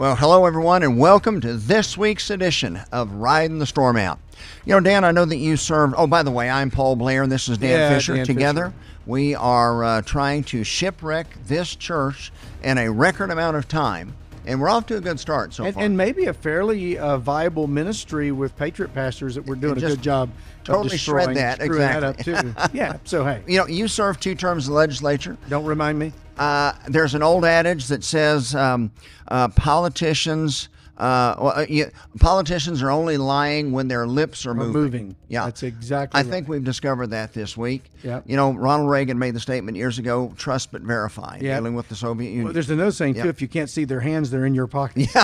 Well, hello everyone, and welcome to this week's edition of Riding the Storm Out. You know, Dan, I know that you served. Oh, by the way, I'm Paul Blair, and this is Dan Yeah, Fisher. Dan Together, Fisher. we are uh, trying to shipwreck this church in a record amount of time, and we're off to a good start so and, far. and maybe a fairly uh, viable ministry with patriot pastors that we're doing a good job totally shred that, screwing that yeah. So hey, you know, you served two terms in the legislature. don't remind me. Uh, there's an old adage that says um, uh, politicians. Uh, well, uh, you, politicians are only lying when their lips are moving. moving. Yeah, That's exactly I right. think we've discovered that this week. Yeah. You know, Ronald Reagan made the statement years ago: "Trust but verify." Yep. Dealing with the Soviet Union. Well, there's another saying Yeah. too. If you can't see their hands, they're in your pocket.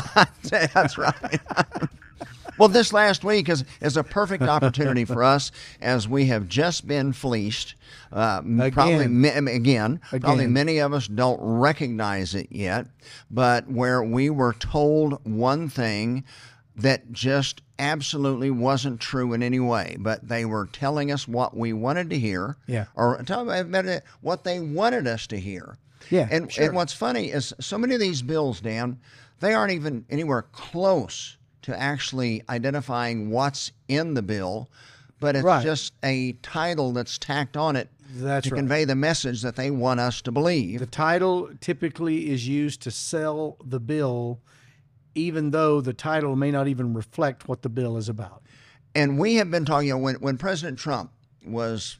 Yeah, that's right. well, this last week is, is a perfect opportunity for us as we have just been fleeced. Uh, m- Probably Again. ma- again, probably many of us don't recognize it yet, but where we were told one thing that just absolutely wasn't true in any way, but they were telling us what we wanted to hear, Yeah. or tell me what they wanted us to hear. Yeah, and, sure. and what's funny is so many of these bills, Dan, they aren't even anywhere close to actually identifying what's in the bill, but it's Right. just a title that's tacked on it That's to right. convey the message that they want us to believe. The title typically is used to sell the bill, even though the title may not even reflect what the bill is about. and we have been talking, you know, when, when President Trump was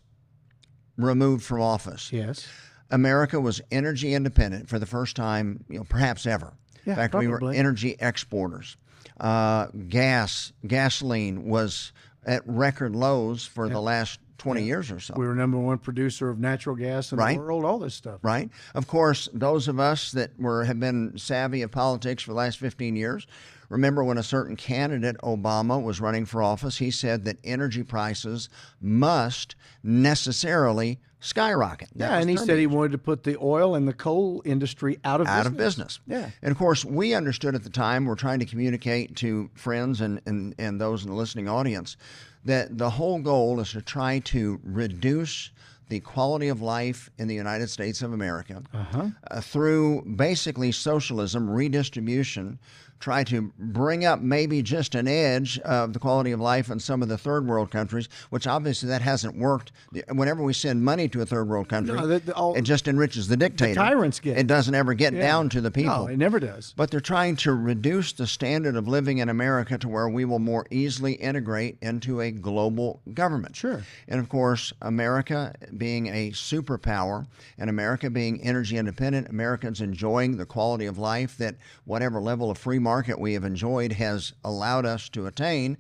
removed from office, Yes. America was energy independent for the first time, you know, perhaps ever. Yeah, In fact, we were energy exporters. Uh, gas, gasoline was at record lows for the last 20 years or so. We were number one producer of natural gas in Right. the world. All this stuff. right? Of course, those of us that were have been savvy of politics for the last 15 years remember when a certain candidate Obama was running for office, he said that energy prices must necessarily skyrocket. That Yeah, and he said he wanted to put the oil and the coal industry out of out business. of business. Yeah. And of course, we understood at the time, we're trying to communicate to friends and, and, and those in the listening audience that the whole goal is to try to reduce the quality of life in the United States of America uh, through basically socialism, redistribution, try to bring up maybe just an edge of the quality of life in some of the third world countries, which obviously that hasn't worked. Whenever we send money to a third world country, No, the- the- all- it just enriches the dictator. tyrants get it. It doesn't ever get Yeah. down to the people. No, it never does. But they're trying to reduce the standard of living in America to where we will more easily integrate into a global government. Sure. And of course, America being a superpower and America being energy independent, Americans enjoying the quality of life that whatever level of free market we have enjoyed has allowed us to attain.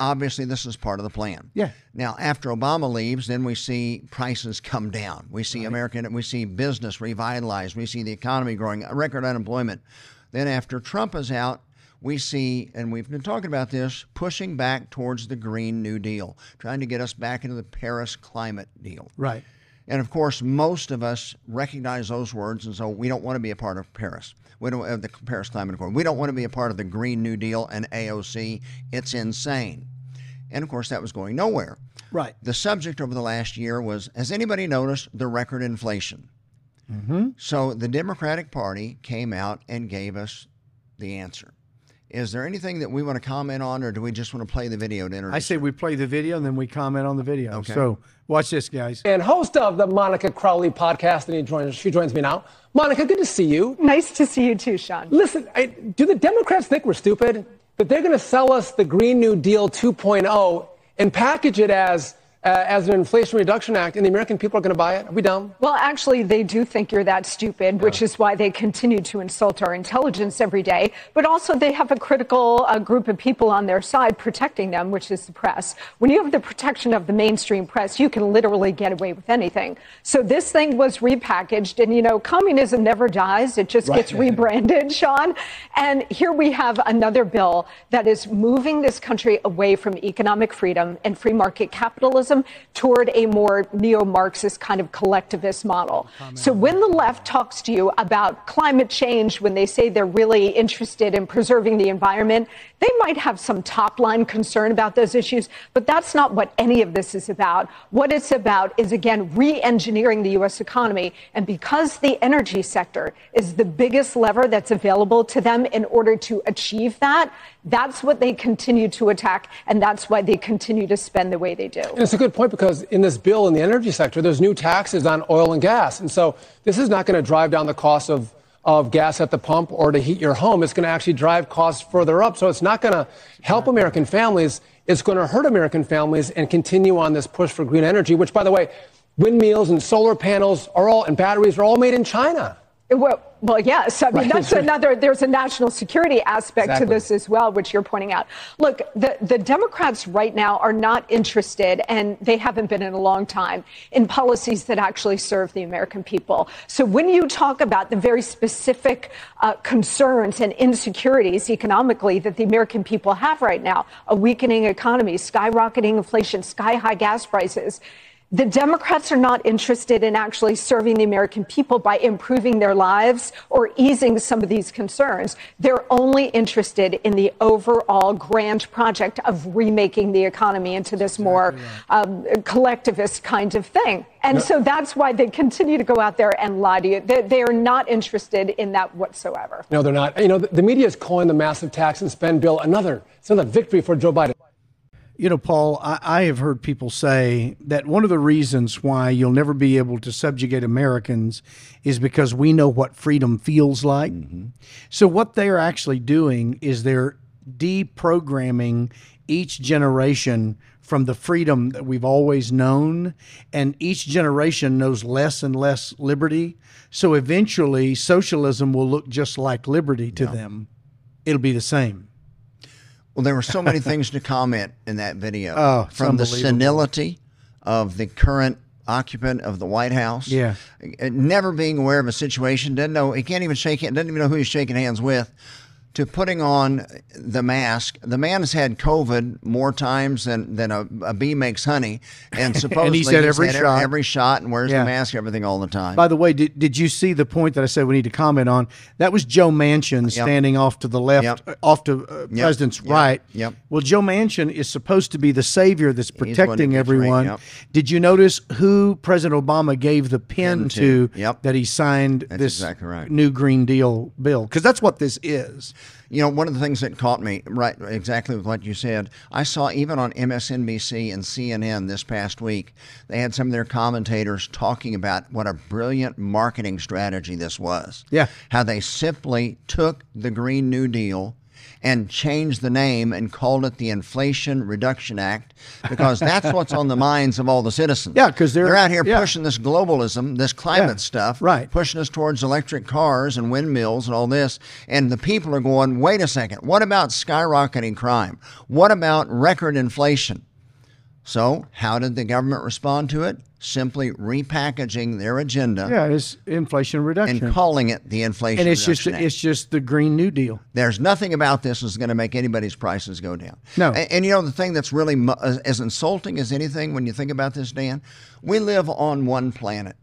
Obviously, this is part of the plan. Yeah. Now, after Obama leaves, then we see prices come down. We see American, we see business revitalized. We see the economy growing, record unemployment. Then after Trump is out, we see, and we've been talking about this, pushing back towards the Green New Deal, trying to get us back into the Paris climate deal. Right. And of course, most of us recognize those words, and so we don't want to be a part of Paris. We don't have the Paris Climate Accord. We don't want to be a part of the Green New Deal and AOC. It's insane. And of course, that was going nowhere. Right. The subject over the last year was Has anybody noticed the record inflation? Mm-hmm. So the Democratic Party came out and gave us the answer. Is there anything that we want to comment on, or do we just want to play the video to introduce? I say we play the video and then we comment on the video. Okay. So watch this, guys. and host of the Monica Crowley podcast, and he joins, she joins me now. Monica, good to see you. Nice to see you too, Sean. Listen, I, do the Democrats think we're stupid? That they're going to sell us the Green New Deal 2.0 and package it as uh, as an Inflation Reduction Act, and the American people are going to buy it? Are we dumb? Well, actually, they do think you're that stupid, which is why they continue to insult our intelligence every day. But also, they have a critical uh, group of people on their side protecting them, which is the press. When you have the protection of the mainstream press, you can literally get away with anything. So this thing was repackaged, and you know, communism never dies; it just gets rebranded, Sean. And here we have another bill that is moving this country away from economic freedom and free market capitalism toward a more neo Marxist kind of collectivist model. So when the left talks to you about climate change, when they say they're really interested in preserving the environment, They might have some top line concern about those issues, but that's not what any of this is about. What it's about is, again, re engineering the U.S. economy. And because the energy sector is the biggest lever that's available to them in order to achieve that, that's what they continue to attack, and that's why they continue to spend the way they do. And it's a good point because in this bill in the energy sector, there's new taxes on oil and gas. And so this is not going to drive down the cost of, of gas at the pump or to heat your home. It's going to actually drive costs further up. So it's not going to help American families. It's going to hurt American families and continue on this push for green energy, which, by the way, windmills and solar panels are all and batteries are all made in China. Well, well, yes. I mean, Right. that's another, there's a national security aspect Exactly. to this as well, which you're pointing out. Look, the, the Democrats right now are not interested, and they haven't been in a long time, in policies that actually serve the American people. So when you talk about the very specific uh, concerns and insecurities economically that the American people have right now, a weakening economy, skyrocketing inflation, sky high gas prices, the Democrats are not interested in actually serving the American people by improving their lives or easing some of these concerns. They're only interested in the overall grand project of remaking the economy into this more um, collectivist kind of thing. And so that's why they continue to go out there and lie to you. They, they are not interested in that whatsoever. No, they're not. You know, the, the media is calling the massive tax and spend bill another, it's another victory for Joe Biden. You know, Paul, I, I have heard people say that one of the reasons why you'll never be able to subjugate Americans is because we know what freedom feels like. Mm-hmm. So, what they're actually doing is they're deprogramming each generation from the freedom that we've always known, and each generation knows less and less liberty. So, eventually, socialism will look just like liberty to them. It'll be the same. Well, there were so many things to comment in that video. Oh, from the senility of the current occupant of the White House. Yeah. Never being aware of a situation, doesn't know, he can't even shake hand, doesn't even know who he's shaking hands with, to putting on the mask. The man has had COVID more times than, than a, a bee makes honey. And supposedly he's had every shot. every shot and wears Yeah. the mask, everything all the time. By the way, did, did you see the point that I said we need to comment on? That was Joe Manchin standing off to the left, Yep. uh, off to uh, president's Yep. right. Yep. Well, Joe Manchin is supposed to be the savior that's protecting right. everyone. Yep. Did you notice who President Obama gave the pen to. Yep. that he signed That's this exactly right. new Green Deal bill? Because that's what this is. You know, one of the things that caught me, right, exactly with what you said, I saw even on MSNBC and CNN this past week, they had some of their commentators talking about what a brilliant marketing strategy this was. Yeah. How they simply took the Green New Deal and changed the name and called it the Inflation Reduction Act because that's what's on the minds of all the citizens. Yeah, 'cause they're- they're out here yeah. pushing this globalism, this climate Yeah, stuff, right. pushing us towards electric cars and windmills and all this. And the people are going, wait a second, what about skyrocketing crime? What about record inflation? So, how did the government respond to it? Simply repackaging their agenda Yeah, it's inflation reduction. and calling it the Inflation and it's just Act. it's just the Green New Deal. There's nothing about this that's going to make anybody's prices go down. No. And, and you know, the thing that's really as insulting as anything when you think about this, Dan, we live on one planet.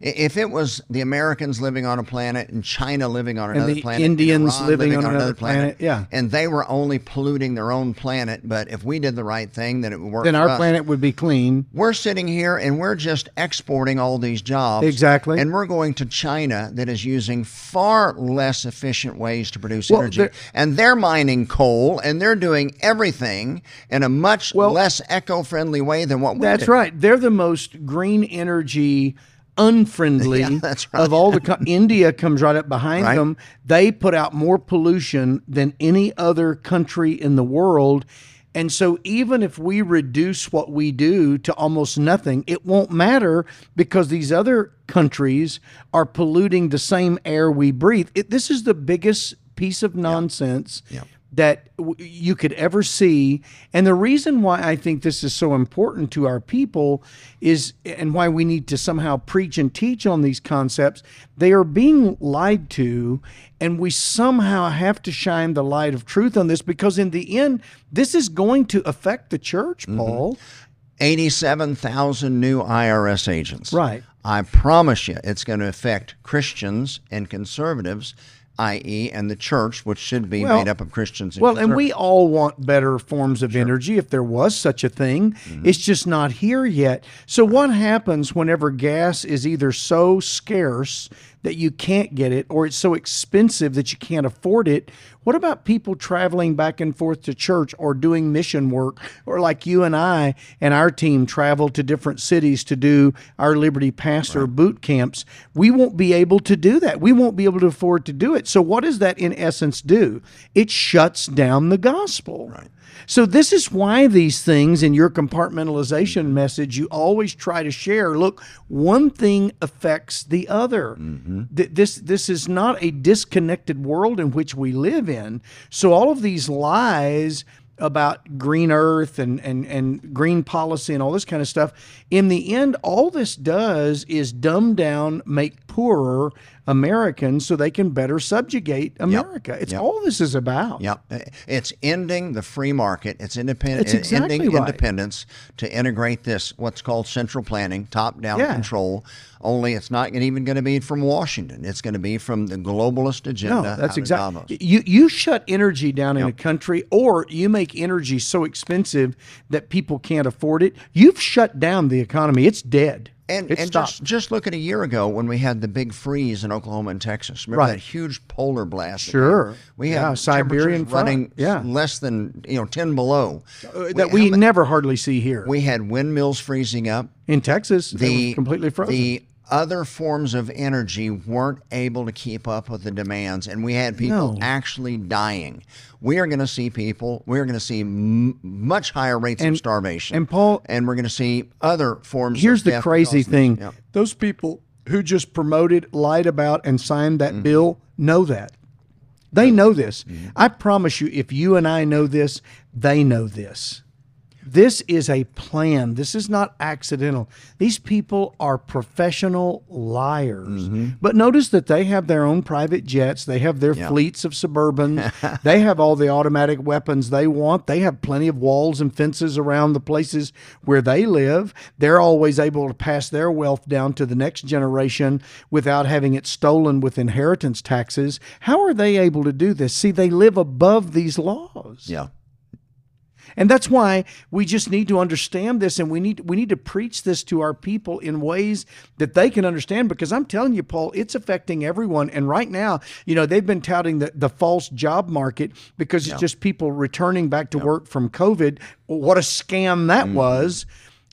If it was the Americans living on a planet and China living on another the planet, Indians Iran living on another planet, yeah. and they were only polluting their own planet, but if we did the right thing, then it would work. Then our us. planet would be clean. We're sitting here and we're just exporting all these jobs. Exactly. And we're going to China that is using far less efficient ways to produce Well, energy. there- And they're mining coal and they're doing everything in a much Well, less eco friendly way than what we That's do. right. They're the most green energy unfriendly Yeah, that's right. of all the co- India comes right up behind Right. them. They put out more pollution than any other country in the world. And so even if we reduce what we do to almost nothing, it won't matter because these other countries are polluting the same air we breathe. It, this is the biggest piece of nonsense that w- you could ever see. And the reason why I think this is so important to our people is, and why we need to somehow preach and teach on these concepts, they are being lied to. And we somehow have to shine the light of truth on this because, in the end, this is going to affect the church, mm-hmm. Paul. 87,000 new IRS agents. Right. I promise you it's going to affect Christians and conservatives i.e., and the church, which should be Well- made up of Christians. And Well, and we all want better forms of energy if there was such a thing. Mm-hmm. It's just not here yet. So, what happens whenever gas is either so scarce that you can't get it or it's so expensive that you can't afford it? What about people traveling back and forth to church or doing mission work or like you and I and our team travel to different cities to do our Liberty Pastor boot camps? We won't be able to do that. We won't be able to afford to do it. So, what does that in essence do? It shuts down the gospel. Right. So, this is why these things in your compartmentalization mm-hmm. message, you always try to share look, one thing affects the other. Mm-hmm. Mm-hmm. Th- This, this is not a disconnected world in which we live in. So, all of these lies about green earth and, and, and green policy and all this kind of stuff. In the end, all this does is dumb down, make poorer Americans so they can better subjugate America. It's Yep. all this is about. Yep. It's ending the free market. It's independent. It's uh, exactly ending right. independence to integrate this what's called central planning, top-down Yeah. control. Only it's not even going to be from Washington. It's going to be from the globalist agenda. No, that's exactly. You you shut energy down in a country, or you make energy so expensive that people can't afford it. You've shut down the economy. It's dead. And, and just, just look at a year ago when we had the big freeze in Oklahoma and Texas. Remember Right. that huge polar blast? Sure. We Yeah, had Siberian running Yeah. less than you know ten below. Uh, that we ma- never hardly see here we had windmills freezing up. in Texas. they the were completely frozen. The other forms of energy weren't able to keep up with the demands, and we had people No. actually dying. We are going to see people. We are going to see m- much higher rates And- of starvation. and Paul- and we're going to see other forms. Of Here's the crazy thing: those people who just promoted, lied about, and signed that Mm-hmm. bill know that. They know this. I promise you, if you and I know this, they know this. This is a plan. This is not accidental. These people are professional liars. Mm-hmm. But notice that they have their own private jets. They have their fleets of Suburbans. they have all the automatic weapons they want. They have plenty of walls and fences around the places where they live. They're always able to pass their wealth down to the next generation without having it stolen with inheritance taxes. How are they able to do this? See, they live above these laws. Yeah. And that's why we just need to understand this and we need we need to preach this to our people in ways that they can understand because I'm telling you Paul it's affecting everyone. And right now you know they've been touting the, the false job market because it's just people returning back to work from COVID. What a scam that mm-hmm. was.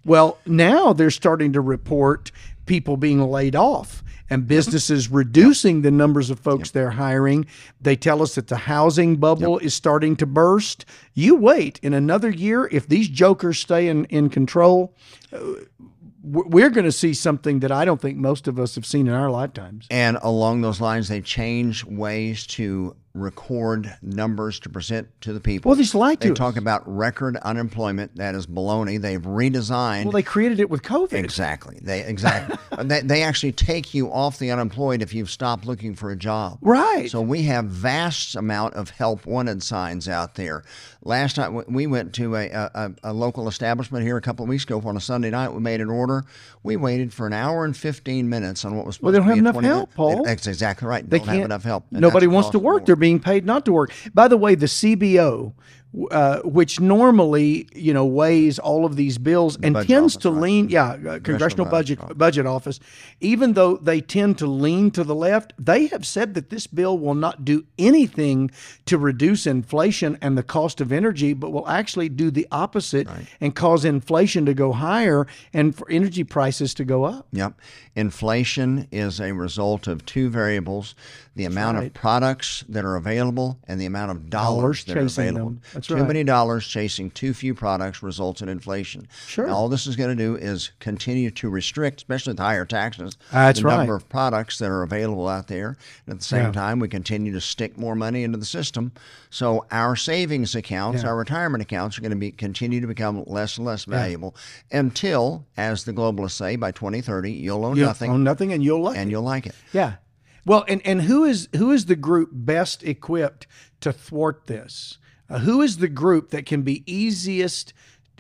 Well now they're starting to report people being laid off and businesses reducing the numbers of folks they're hiring. They tell us that the housing bubble is starting to burst. You wait in another year, if these jokers stay in, in control, uh, we're going to see something that I don't think most of us have seen in our lifetimes. And along those lines, they change ways to record numbers to present to the people. Well, they just lie to They us. talk about record unemployment. That is baloney. They've redesigned. Well, they created it with COVID. Exactly. They exactly. they, they actually take you off the unemployed if you've stopped looking for a job. Right. So we have vast amount of help wanted signs out there. Last night we went to a, a, a local establishment here a couple of weeks ago on a Sunday night. We made an order. We waited for an hour and fifteen minutes on what was supposed Well, they don't to be have enough help, minute- Paul. That's exactly right. They don't have enough help. and Nobody wants to work. They're being paid not to work. By the way, the CBO, uh, which normally you know weighs all of these bills and tends office, to right. lean, yeah, uh, Congressional Budget Budget Budget Office, even though they tend to lean to the left, they have said that this bill will not do anything to reduce inflation and the cost of energy, but will actually do the opposite and cause inflation to go higher and for energy prices to go up. Yep. Inflation is a result of two variables the amount of products that are available and the amount of dollars, Dollars that are available. too right. many dollars chasing too few products results in inflation. Sure. Now, all this is going to do is continue to restrict, especially with higher taxes, That's the right. number of products that are available out there. And at the same Yeah. time, we continue to stick more money into the system. So our savings accounts, Yeah. our retirement accounts are going to be continue to become less and less valuable until, as the globalists say, by 2030, you'll own You nothing own nothing, and you'll like and it. you'll like it. Yeah. Well, and, and who is who is the group best equipped to thwart this? Uh, who is the group that can be easiest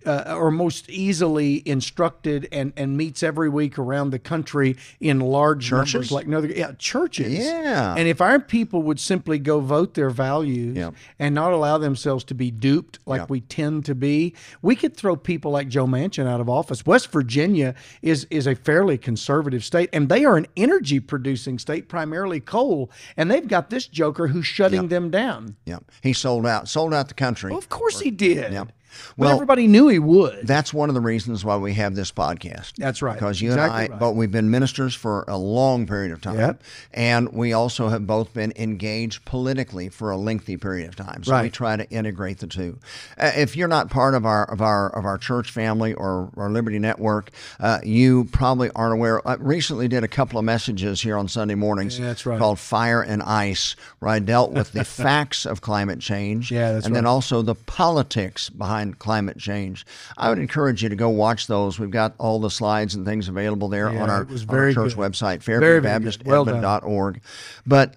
uh, or most easily instructed and, and meets every week around the country in large Churches? numbers like no other yeah churches Yeah. and if our people would simply go vote their values Yep. and not allow themselves to be duped like Yep. we tend to be we could throw people like Joe Manchin out of office West Virginia is is a fairly conservative state and they are an energy producing state primarily coal and they've got this joker who's shutting them down Yeah, he sold out, sold out the country. well, of course he did Yeah. Well- everybody knew he would That's one of the reasons why we have this podcast. That's right. Because you Exactly and I, right. but we've been ministers for a long period of time, Yep. and we also have both been engaged politically for a lengthy period of time. So we try to integrate the two. Uh, if you're not part of our of our of our church family or our Liberty Network, uh, you probably aren't aware. I recently did a couple of messages here on Sunday mornings. Yeah, that's right. Called Fire and Ice, where I dealt with the facts of climate change. Yeah, that's and then also the politics behind climate change. I would encourage you to go watch those. We've got all the slides and things available there Yeah, on our, on our church good. website, good. Well. But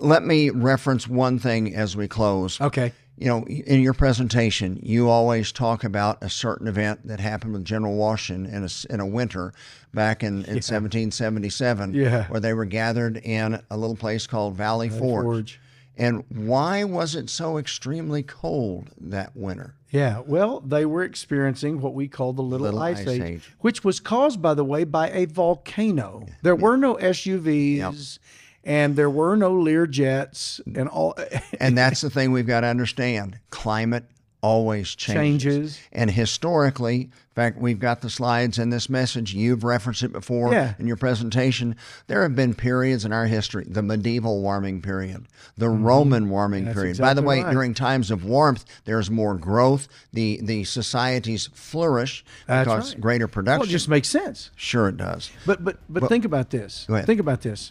let me reference one thing as we close. Okay. You know, in your presentation, you always talk about a certain event that happened with General Washington in a, in a winter back in, in 1777, Yeah. where they were gathered in a little place called Valley, Forge. Forge. And why was it so extremely cold that winter? Yeah, well, they were experiencing what we call the Little, Little Ice, Ice Age, Age. which was caused, by the way, by a volcano. There were no SUVs, and there were no Lear jets, and all And that's the thing we've got to understand. Climate always changes. changes. And historically, in fact, we've got the slides in this message. You've referenced it before Yeah. in your presentation. There have been periods in our history the medieval warming period, the Roman warming Mm-hmm. That's period. By the way, right. during times of warmth, there's more growth. The, the societies flourish That's because right. greater production. Well, it just makes sense. sure, it does. But but but think about this. Go ahead. Think about this.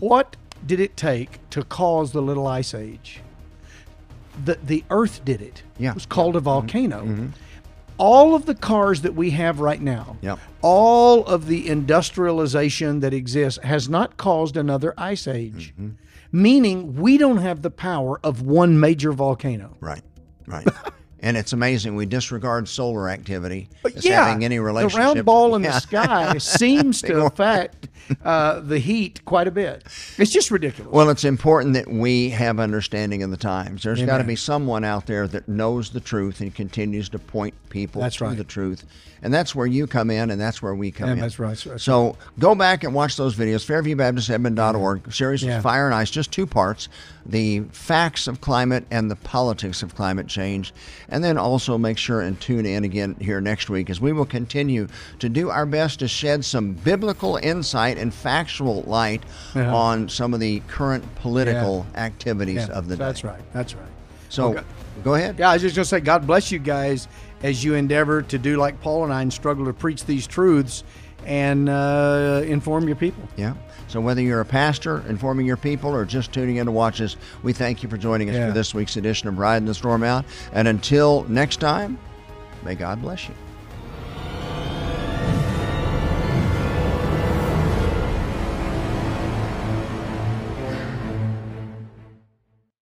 What did it take to cause the Little Ice Age? The the Earth did it. Yeah. It was called a volcano. All of the cars that we have right now, Yep. all of the industrialization that exists has not caused another ice age. Mm-hmm. Meaning we don't have the power of one major volcano. Right, right. and it's amazing we disregard solar activity as having any relationship. The round ball in Yeah. the sky seems to affect uh, the heat quite a bit. It's just ridiculous. Well, it's important that we have understanding of the times. There's got to be someone out there that knows the truth and continues to point people That's to right. the truth. And that's where you come in, and that's where we come Yeah, in. that's right, that's so go back and watch those videos. FairviewBaptistEdmond.org. Series Yeah. Fire and Ice, just two parts: the facts of climate and the politics of climate change. And then also make sure and tune in again here next week as we will continue to do our best to shed some biblical insight and factual light Yeah. on some of the current political activities Yeah, of the day. that's right. That's right. So Okay. go ahead. Yeah, I was just going to say, God bless you guys as you endeavor to do like Paul and I and struggle to preach these truths and uh, inform your people. Yeah. So whether you're a pastor informing your people or just tuning in to watch us, we thank you for joining us Yeah. for this week's edition of Riding the Storm Out. And until next time, may God bless you.